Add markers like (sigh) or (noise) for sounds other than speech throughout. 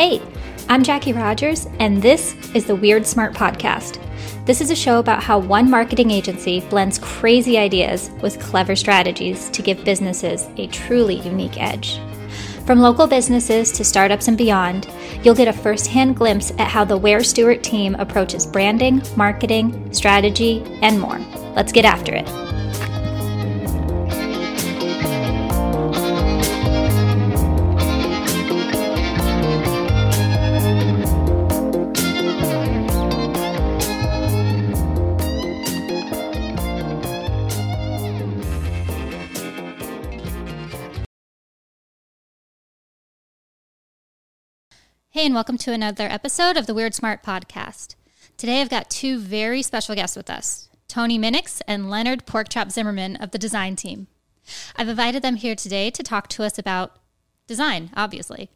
Hey, I'm Jackie Rogers, and this is the Weird Smart Podcast. This is a show about how one marketing agency blends crazy ideas with clever strategies to give businesses a truly unique edge. From local businesses to startups and beyond, you'll get a first hand glimpse at how the Weird Smart team approaches branding, marketing, strategy, and more. Let's get after it. Hey, and welcome to another episode of the Weird Smart Podcast. Today I've got two very special guests with us Tony Minix and Leonard Porkchop Zimmerman of the design team. I've invited them here today to talk to us about design, obviously,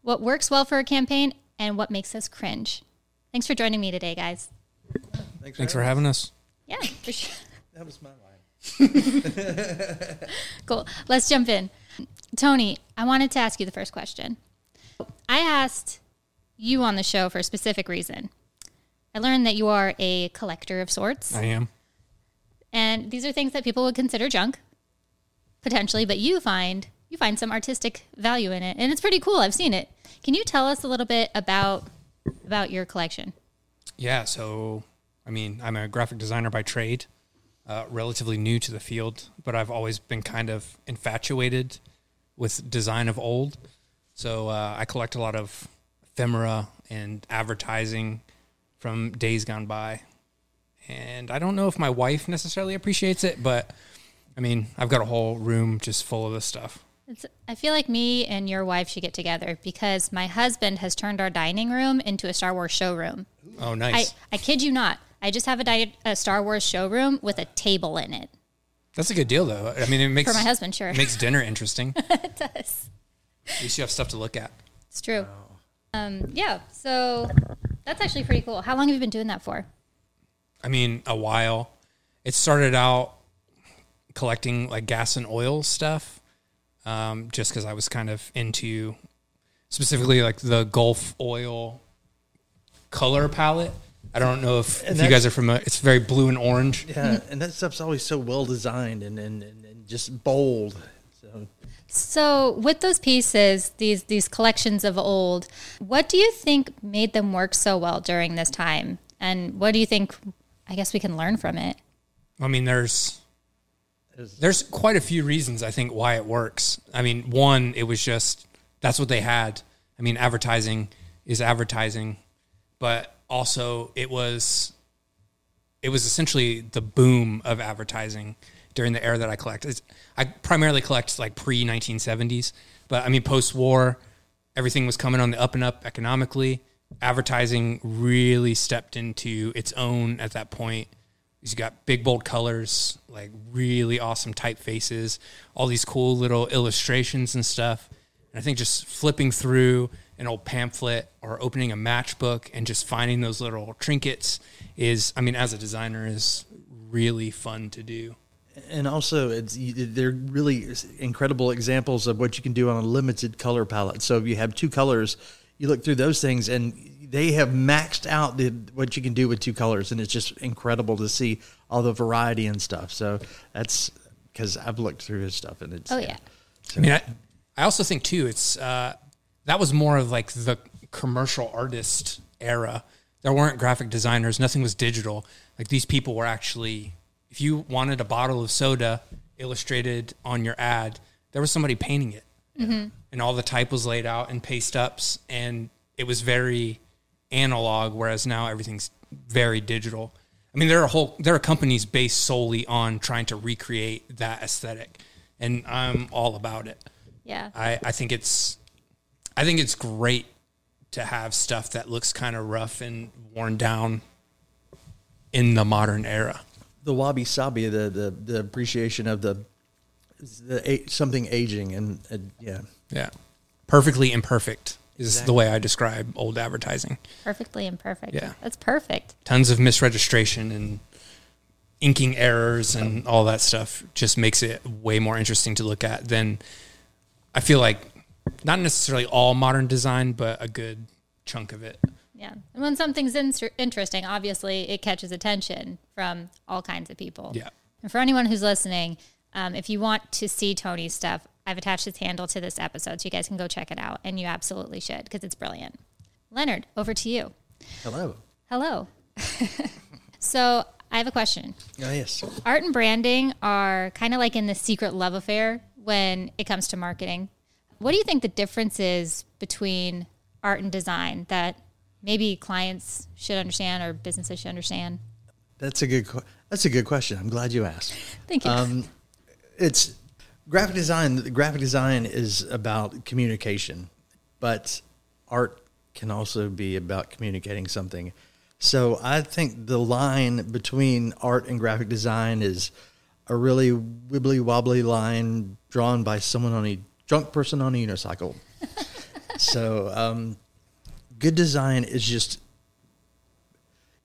what works well for a campaign, and what makes us cringe. Thanks for joining me today, guys. Thanks, Thanks for having us. Yeah, for sure. (laughs) That was my line. (laughs) cool. Let's jump in. Tony, I wanted to ask you the first question. I asked you on the show for a specific reason. I learned that you are a collector of sorts. I am. And these are things that people would consider junk, potentially, but you find you find some artistic value in it. And it's pretty cool. I've seen it. Can you tell us a little bit about about your collection? Yeah, so I mean, I'm a graphic designer by trade, uh, relatively new to the field, but I've always been kind of infatuated with design of old. So uh, I collect a lot of ephemera and advertising from days gone by. And I don't know if my wife necessarily appreciates it, but I mean, I've got a whole room just full of this stuff. It's, I feel like me and your wife should get together because my husband has turned our dining room into a Star Wars showroom. Oh, nice. I, I kid you not. I just have a, di- a Star Wars showroom with a table in it. That's a good deal, though. I mean, it makes for my husband, sure, it makes dinner interesting. (laughs) it does. At least you have stuff to look at. It's true. Um, yeah. So that's actually pretty cool. How long have you been doing that for? I mean, a while. It started out collecting like gas and oil stuff, um, just because I was kind of into specifically like the Gulf oil color palette. I don't know if, if you guys are familiar. It's very blue and orange. Yeah, and that stuff's always so well designed and, and, and, and just bold. So so, with those pieces, these these collections of old, what do you think made them work so well during this time? And what do you think I guess we can learn from it? I mean, there's there's quite a few reasons I think why it works. I mean, one, it was just that's what they had. I mean, advertising is advertising, but also it was it was essentially the boom of advertising during the era that I collect. It's, I primarily collect like pre 1970s, but I mean post war, everything was coming on the up and up economically. Advertising really stepped into its own at that point. You got big bold colors, like really awesome typefaces, all these cool little illustrations and stuff. And I think just flipping through an old pamphlet or opening a matchbook and just finding those little trinkets is, I mean, as a designer, is really fun to do and also it's they're really incredible examples of what you can do on a limited color palette. So if you have two colors, you look through those things and they have maxed out the, what you can do with two colors, and it's just incredible to see all the variety and stuff. So that's because I've looked through his stuff and it's oh yeah. So. I mean, I, I also think too it's uh, that was more of like the commercial artist era. There weren't graphic designers. Nothing was digital. Like these people were actually if you wanted a bottle of soda illustrated on your ad, there was somebody painting it. Mm-hmm. And all the type was laid out in paste ups and it was very analog, whereas now everything's very digital. I mean, there are whole there are companies based solely on trying to recreate that aesthetic, and I'm all about it. Yeah, I, I think it's I think it's great to have stuff that looks kind of rough and worn down in the modern era the wabi sabi, the the, the appreciation of the the something aging and uh, yeah, yeah, perfectly imperfect is exactly. the way I describe old advertising. Perfectly imperfect. Yeah, that's perfect. Tons of misregistration and inking errors and all that stuff just makes it way more interesting to look at than I feel like Not necessarily all modern design, but a good chunk of it. Yeah. And when something's in- interesting, obviously it catches attention from all kinds of people. Yeah. And for anyone who's listening, um, if you want to see Tony's stuff, I've attached his handle to this episode so you guys can go check it out. And you absolutely should because it's brilliant. Leonard, over to you. Hello. Hello. (laughs) so I have a question. Oh, yes. Art and branding are kind of like in the secret love affair when it comes to marketing. What do you think the difference is between art and design that maybe clients should understand or businesses should understand? That's a good. That's a good question. I'm glad you asked. Thank you. Um, it's graphic design. Graphic design is about communication, but art can also be about communicating something. So I think the line between art and graphic design is a really wibbly wobbly line drawn by someone on a drunk person on a unicycle. (laughs) so um, good design is just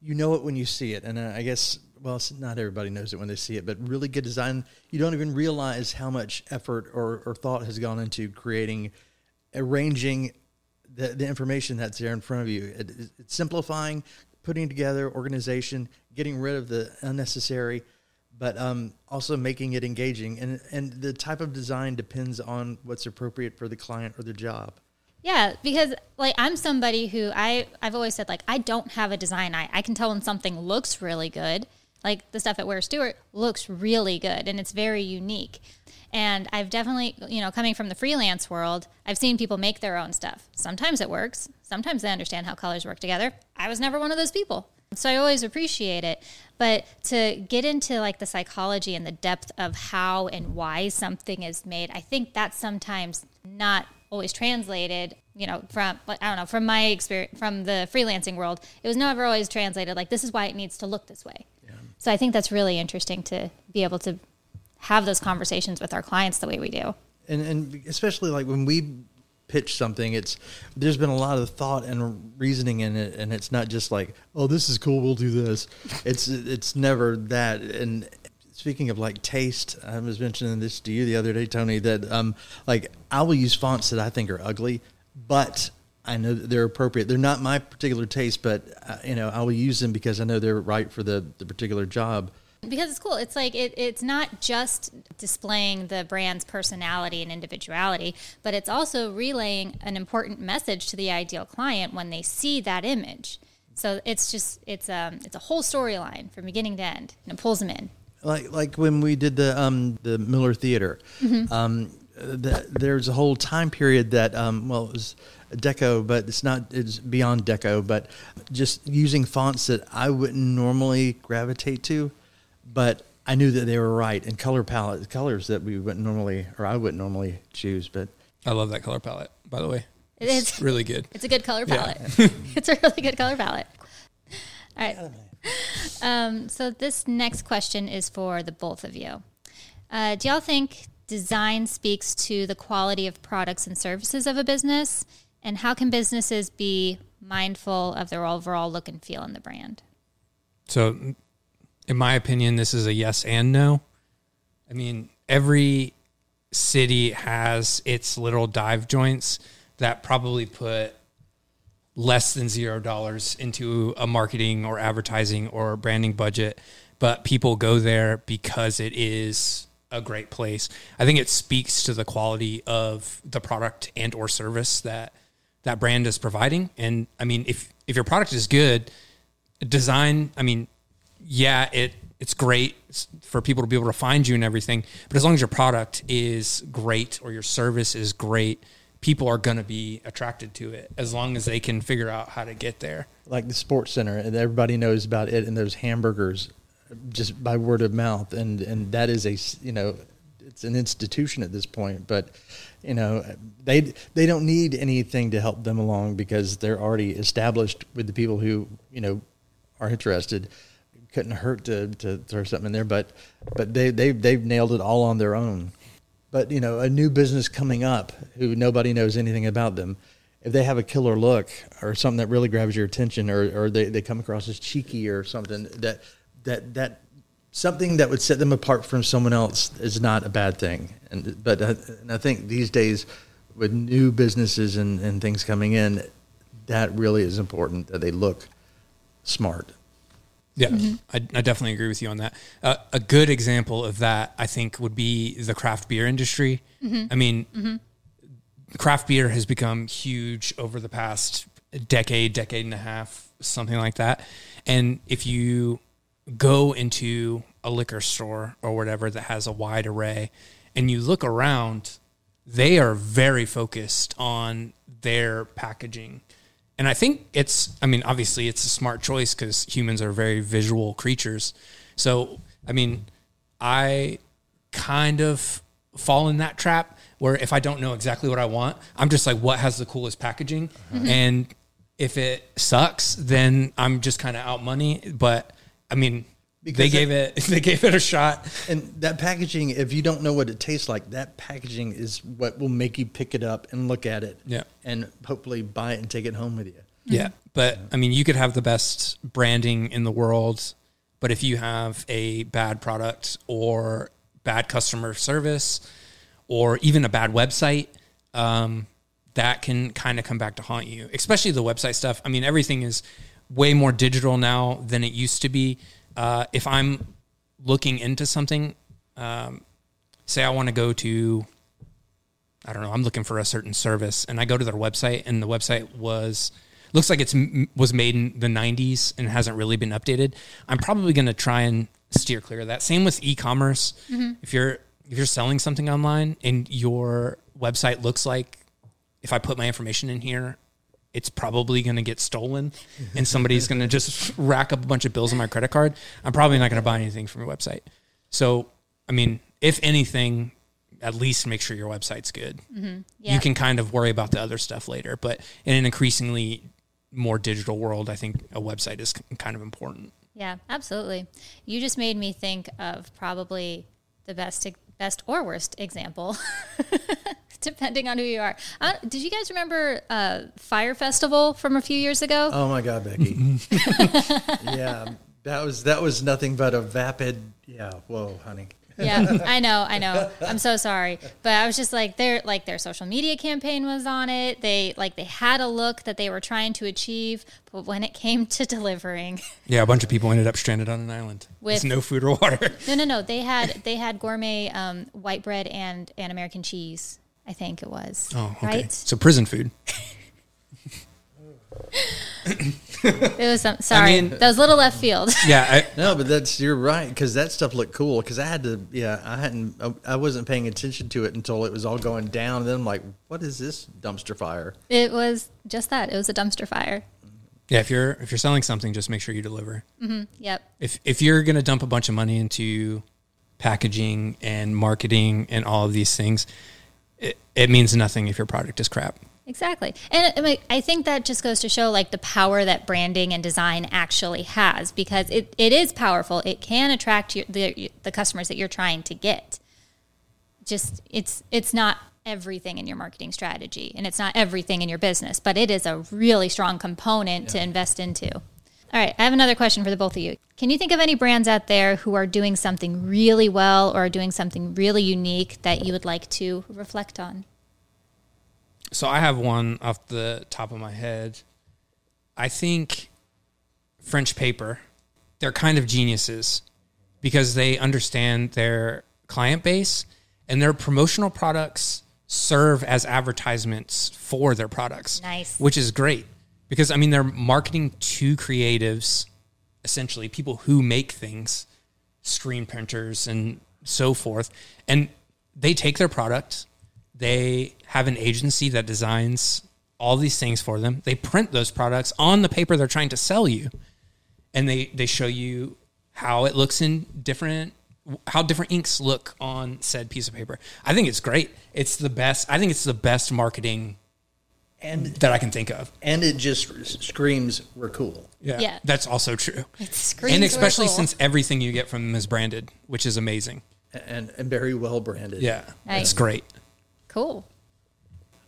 you know it when you see it, and uh, I guess well, not everybody knows it when they see it, but really good design, you don't even realize how much effort or, or thought has gone into creating, arranging the, the information that's there in front of you. It, it's simplifying, putting together organization, getting rid of the unnecessary, but um, also making it engaging. And, and the type of design depends on what's appropriate for the client or the job. Yeah, because like I'm somebody who I I've always said like I don't have a design eye. I can tell when something looks really good. Like the stuff at Weird Smart looks really good and it's very unique. And I've definitely, you know, coming from the freelance world, I've seen people make their own stuff. Sometimes it works. Sometimes they understand how colors work together. I was never one of those people. So I always appreciate it. But to get into like the psychology and the depth of how and why something is made, I think that's sometimes not always translated you know from i don't know from my experience from the freelancing world it was never always translated like this is why it needs to look this way. Yeah. so i think that's really interesting to be able to have those conversations with our clients the way we do. And and especially like when we pitch something it's there's been a lot of thought and reasoning in it and it's not just like oh this is cool we'll do this. It's it's never that and speaking of like taste, I was mentioning this to you the other day, Tony, that um, like I will use fonts that I think are ugly, but I know that they're appropriate. They're not my particular taste, but uh, you know I will use them because I know they're right for the the particular job. Because it's cool. It's like it, it's not just displaying the brand's personality and individuality, but it's also relaying an important message to the ideal client when they see that image. So it's just it's um it's a whole storyline from beginning to end, and it pulls them in like like when we did the um the Miller Theater. Mm-hmm. Um, the, there's a whole time period that um well it was deco but it's not it's beyond deco but just using fonts that i wouldn't normally gravitate to but i knew that they were right and color palette colors that we wouldn't normally or i wouldn't normally choose but i love that color palette by the way. It's, it's really good. It's a good color palette. Yeah. (laughs) it's a really good color palette. All right um, so this next question is for the both of you. Uh, do y'all think design speaks to the quality of products and services of a business? And how can businesses be mindful of their overall look and feel in the brand? So, in my opinion, this is a yes and no. I mean, every city has its little dive joints that probably put less than zero dollars into a marketing or advertising or branding budget, but people go there because it is a great place. I think it speaks to the quality of the product and or service that that brand is providing. And I mean, if if your product is good, design, I mean, yeah, it it's great for people to be able to find you and everything. But as long as your product is great or your service is great, people are going to be attracted to it as long as they can figure out how to get there. Like the sports center, and everybody knows about it and those hamburgers just by word of mouth, and and that is a you know it's an institution at this point, but you know they they don't need anything to help them along because they're already established with the people who you know are interested. Couldn't hurt to, to throw something in there, but but they they they've nailed it all on their own. But you know, a new business coming up who nobody knows anything about them, if they have a killer look or something that really grabs your attention, or, or they, they come across as cheeky or something that that that something that would set them apart from someone else is not a bad thing. And but uh, and I think these days with new businesses and, and things coming in, that really is important that they look smart. Yeah, mm-hmm. I, I definitely agree with you on that. Uh, a good example of that, I think, would be the craft beer industry. Mm-hmm. I mean, mm-hmm. craft beer has become huge over the past decade, decade and a half, something like that. And if you go into a liquor store or whatever that has a wide array and you look around, they are very focused on their packaging. And I think it's, I mean, obviously it's a smart choice because humans are very visual creatures. So, I mean, I kind of fall in that trap where if I don't know exactly what I want, I'm just like, what has the coolest packaging? Uh-huh. And if it sucks, then I'm just kind of out money. But I mean, they Because gave it, (laughs) they gave it a shot. And that packaging, if you don't know what it tastes like, that packaging is what will make you pick it up and look at it. Yeah. And hopefully buy it and take it home with you. Yeah. But I mean, you could have the best branding in the world, but if you have a bad product or bad customer service or even a bad website, um, that can kind of come back to haunt you, especially the website stuff. I mean, everything is way more digital now than it used to be. Uh, if I'm looking into something, um, say I want to go to I don't know, I'm looking for a certain service and I go to their website and the website was looks like it's was made in the 90s and hasn't really been updated. I'm probably going to try and steer clear of that. Same with e-commerce. If you're if you're selling something online and your website looks like if I put my information in here, it's probably going to get stolen (laughs) and somebody's going to just rack up a bunch of bills on my credit card. I'm probably not going to buy anything from your website. So, I mean, if anything, at least make sure your website's good. Yeah. You can kind of worry about the other stuff later, but in an increasingly more digital world, I think a website is kind of important. Yeah, absolutely. You just made me think of probably the best best or worst example, (laughs) depending on who you are. Uh, did you guys remember uh, Fyre Festival from a few years ago? Oh my God, Becky. (laughs) yeah. That was that was nothing but a vapid yeah, whoa, honey. Yeah, I know, I know. I'm so sorry, but I was just like their like their social media campaign was on it. They like they had a look that they were trying to achieve, but when it came to delivering, (laughs) Yeah, a bunch of people ended up stranded on an island with, With- no food or water. no, no, no, they had they had gourmet um, white bread and and American cheese. I think it was. Oh, okay. Right. So prison food. (laughs) It was some. Sorry, mean- that was a little left field. (laughs) Yeah, I, No, but that's you're right because that stuff looked cool. Because I had to, yeah, I hadn't, I wasn't paying attention to it until it was all going down. And then I'm like, what is this dumpster fire? It was just that. It was a dumpster fire. yeah. If you're if you're selling something, just make sure you deliver. Mm-hmm, yep. if if you're going to dump a bunch of money into packaging and marketing and all of these things, it, it means nothing if your product is crap. Exactly. And uh, I, think that just goes to show like the power that branding and design actually has because it, it is powerful. It can attract your, the, the customers that you're trying to get. Just it's it's not everything in your marketing strategy and it's not everything in your business, but it is a really strong component to invest into. All right, I have another question for the both of you. Can you think of any brands out there who are doing something really well or are doing something really unique that you would like to reflect on? So I have one off the top of my head. I think French paper, they're kind of geniuses because they understand their client base and their promotional products serve as advertisements for their products. Nice. Which is great because I mean they're marketing to creatives, essentially people who make things, screen printers and so forth. And they take their product, they have an agency that designs all these things for them. They print those products on the paper they're trying to sell you. And they they show you how it looks in different how different inks look on said piece of paper. I think it's great. It's the best. I think it's the best marketing And that I can think of. and it just screams we're cool. Yeah. Yeah. That's also true. It screams And we're especially cool. since everything you get from them is branded, which is amazing. And and very well branded. Yeah. Nice. It's great. Cool.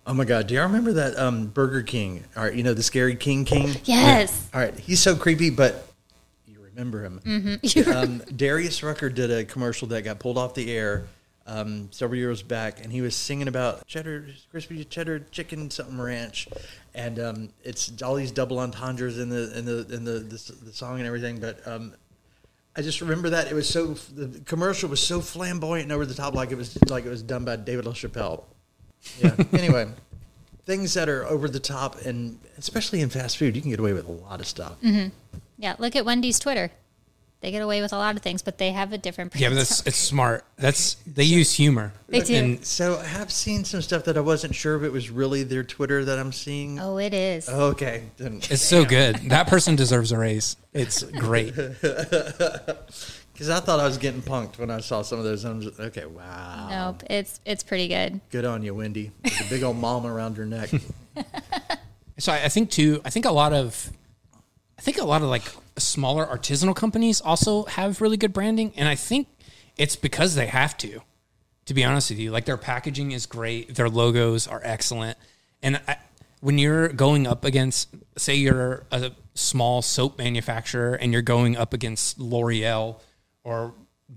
Oh my God! Do y'all remember that um, Burger King? All right, you know the scary King King. Yes. All right, he's so creepy, but you remember him. Mm-hmm. (laughs) um, Darius Rucker did a commercial that got pulled off the air um, several years back, and he was singing about cheddar, crispy cheddar chicken something ranch, and um, it's all these double entendres in the in the in the the, the song and everything. But um, I just remember that it was so the commercial was so flamboyant and over the top, like it was like it was done by David LaChapelle. Yeah. (laughs) anyway, things that are over the top, and especially in fast food, you can get away with a lot of stuff. Mm-hmm. Yeah, look at Wendy's Twitter. They get away with a lot of things, but they have a different. Yeah, but that's it's smart. That's they use humor. They do. And So I have seen some stuff that I wasn't sure if it was really their Twitter that I'm seeing. oh, it is. Okay, then it's so good. That person deserves a raise. It's great. (laughs) because I thought I was getting punked when I saw some of those. I'm just, okay, wow, Nope, it's it's pretty good. good on you, Wendy. With a big old mom around her neck. (laughs) So I, I think too. I think a lot of, I think a lot of like smaller artisanal companies also have really good branding, and I think it's because they have to. To be honest with you, like their packaging is great, their logos are excellent, and I, when you're going up against, say, you're a small soap manufacturer and you're going up against L'Oreal or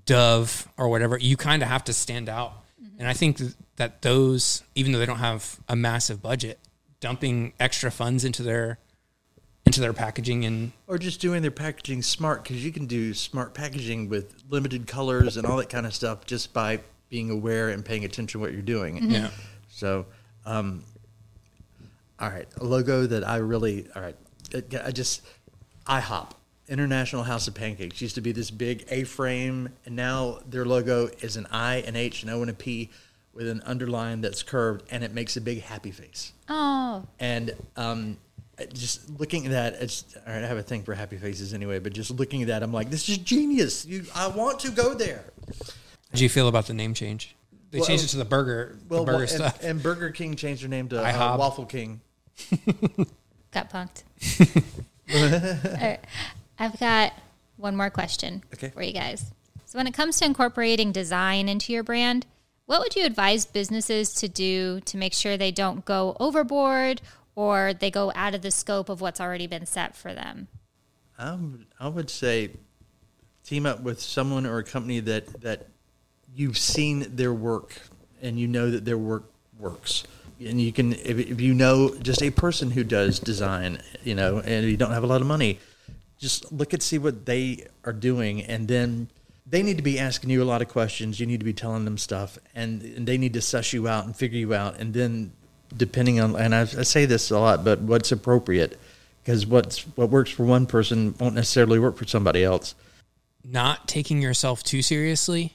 Dove or whatever, you kind of have to stand out. Mm-hmm. And I think that those, even though they don't have a massive budget, dumping extra funds into their into their packaging and or just doing their packaging smart because you can do smart packaging with limited colors and all that kind of stuff just by being aware and paying attention to what you're doing. yeah, So, um, all right, a logo that I really, all right, I just, IHOP, International House of Pancakes, used to be this big A frame, and now their logo is an I, an H, an O, and a P with an underline that's curved, and it makes a big happy face. Oh, And um, just looking at that, it's all right. I have a thing for happy faces anyway, but just looking at that, I'm like, this is genius. You, I want to go there. how do you feel about the name change? They Well, changed it to the burger, Well, the burger and, stuff. and Burger King changed their name to uh, IHOP. Waffle King. (laughs) got punked. (laughs) All right, I've got one more question Okay. for you guys. So, when it comes to incorporating design into your brand, what would you advise businesses to do to make sure they don't go overboard or they go out of the scope of what's already been set for them? I would, I would say team up with someone or a company that that you've seen their work and you know that their work works. And you can, if, if you know just a person who does design, you know, and you don't have a lot of money, just look and see what they are doing, and then they need to be asking you a lot of questions. You need to be telling them stuff, and, and they need to suss you out and figure you out, and then depending on, and I, I say this a lot, but what's appropriate, because what's what works for one person won't necessarily work for somebody else. not taking yourself too seriously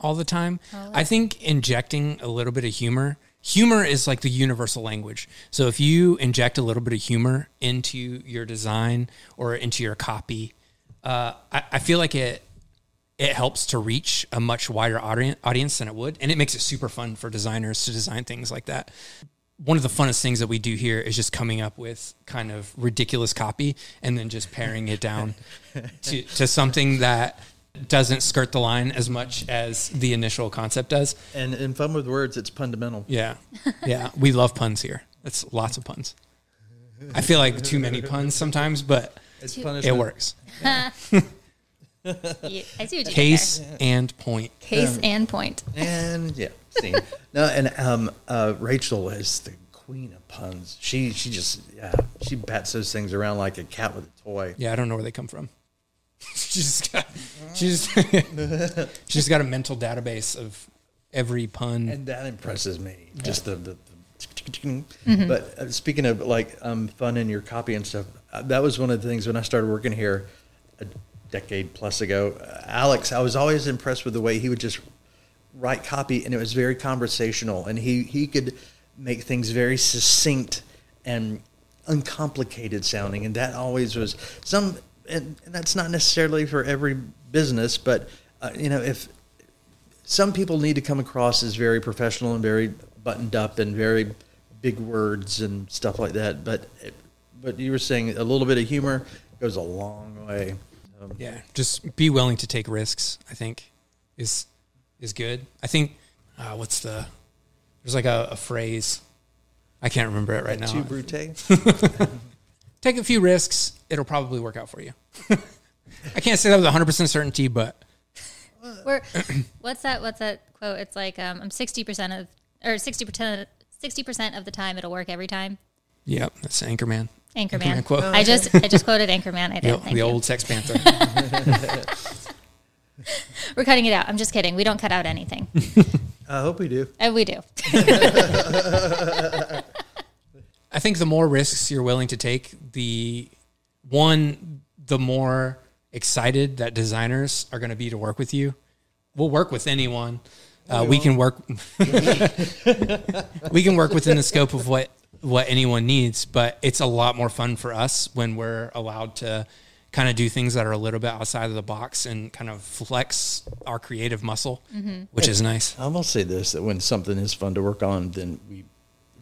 all the time. I think injecting a little bit of humor. Humor is like the universal language. So if you inject a little bit of humor into your design or into your copy, uh, I, I feel like it it helps to reach a much wider audience audience than it would, and it makes it super fun for designers to design things like that. One of the funnest things that we do here is just coming up with kind of ridiculous copy and then just paring it down (laughs) to, to something that doesn't skirt the line as much as the initial concept does. And in fun with words, it's fundamental. Yeah. Yeah. We love puns here. It's lots of puns. I feel like too many puns sometimes, but It's it punishment. works. (laughs) You- I see what you Case and point. Case and point. And yeah, see. no, and um, uh, Rachel is the queen of puns. She she just yeah, she bats those things around like a cat with a toy. Yeah, I don't know where they come from. (laughs) she's got, she's (laughs) she's got a mental database of every pun. and that impresses me. Just the, the, the but uh, speaking of like um, fun in your copy and stuff, uh, that was one of the things when I started working here a decade plus ago. Uh, Alex, I was always impressed with the way he would just write copy, and it was very conversational, and he he could make things very succinct and uncomplicated sounding, and that always was some. And, and that's not necessarily for every business, but uh, you know if some people need to come across as very professional and very buttoned up and very big words and stuff like that. But but you were saying a little bit of humor goes a long way. Um, Yeah, just be willing to take risks. I think is is good. I think uh, what's the there's like a, a phrase I can't remember it right now. Too brute. (laughs) Take a few risks; it'll probably work out for you. (laughs) I can't say that with 100 percent certainty, but We're what's that? What's that quote? It's like um, I'm sixty percent of or sixty percent sixty percent of the time it'll work every time. Yep, that's Anchorman. Anchorman. Anchorman quote. I just I just quoted Anchorman. I did. Yep, Thank the you. old Sex Panther. (laughs) (laughs) We're cutting it out. I'm just kidding. We don't cut out anything. (laughs) I hope we do. Uh, we do. (laughs) I think the more risks you're willing to take, the one, the more excited that designers are going to be to work with you. We'll work with anyone. Uh, we can work. we can work within the scope of what what anyone needs, but it's a lot more fun for us when we're allowed to kind of do things that are a little bit outside of the box and kind of flex our creative muscle, which is nice. I will say this: that when something is fun to work on, then we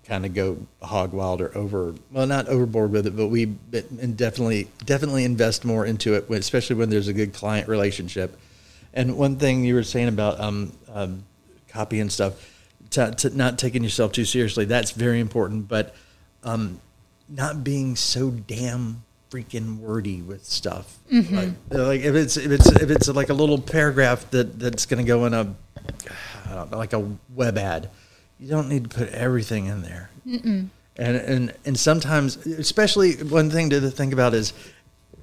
kind of go hog wild or over. Well, not overboard with it, but we and definitely definitely invest more into it, especially when there's a good client relationship. And one thing you were saying about um, um, copy and stuff, to, to not taking yourself too seriously, that's very important. But um, not being so damn freaking wordy with stuff. Like, like if it's if it's if it's like a little paragraph that that's going to go in a I don't know, like a web ad, you don't need to put everything in there. And and and sometimes, especially one thing to think about is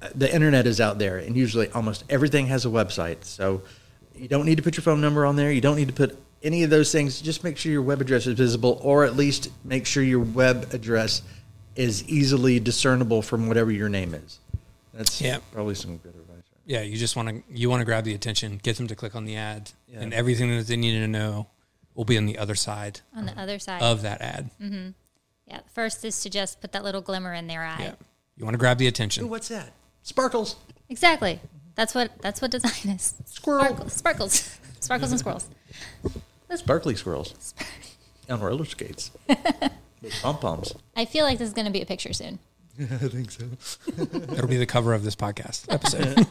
uh, the internet is out there, and usually almost everything has a website. So you don't need to put your phone number on there. You don't need to put any of those things. Just make sure your web address is visible, or at least make sure your web address is easily discernible from whatever your name is. That's Yeah. probably some good advice. Yeah, you just want to you want to grab the attention, get them to click on the ad, Yeah. and everything that they need to know will be on the other side On the other side. of that ad. Mm-hmm. yeah. First is to just put that little glimmer in their eye. Yeah, you want to grab the Ooh, attention. what's that? Sparkles. Exactly. That's what that's what design is. Squirrel. Sparkles. Sparkles. Sparkles and squirrels. Sparkly squirrels on roller skates (laughs) with pom poms. I feel like this is going to be a picture soon. (laughs) I think so. (laughs) That'll be the cover of this podcast (laughs) episode.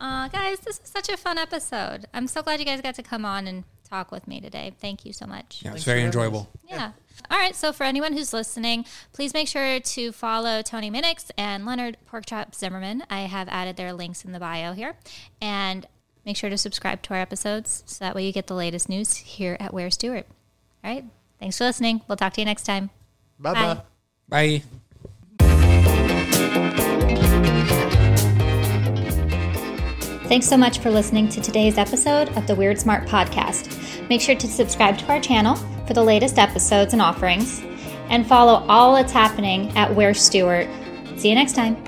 Uh, guys, this is such a fun episode. I'm so glad you guys got to come on and talk with me today. Thank you so much. Yeah, it's Thanks very for enjoyable. Yeah. All right. So for anyone who's listening, please make sure to follow Tony Minix and Leonard Porkchop Zimmerman. I have added their links in the bio here. And make sure to subscribe to our episodes so that way you get the latest news here at Weird Smart. All right. Thanks for listening. We'll talk to you next time. Bye Bye. bye. Bye. Thanks so much for listening to today's episode of the Weird Smart Podcast. Make sure to subscribe to our channel for the latest episodes and offerings, and follow all that's happening at Weird Smart. See you next time.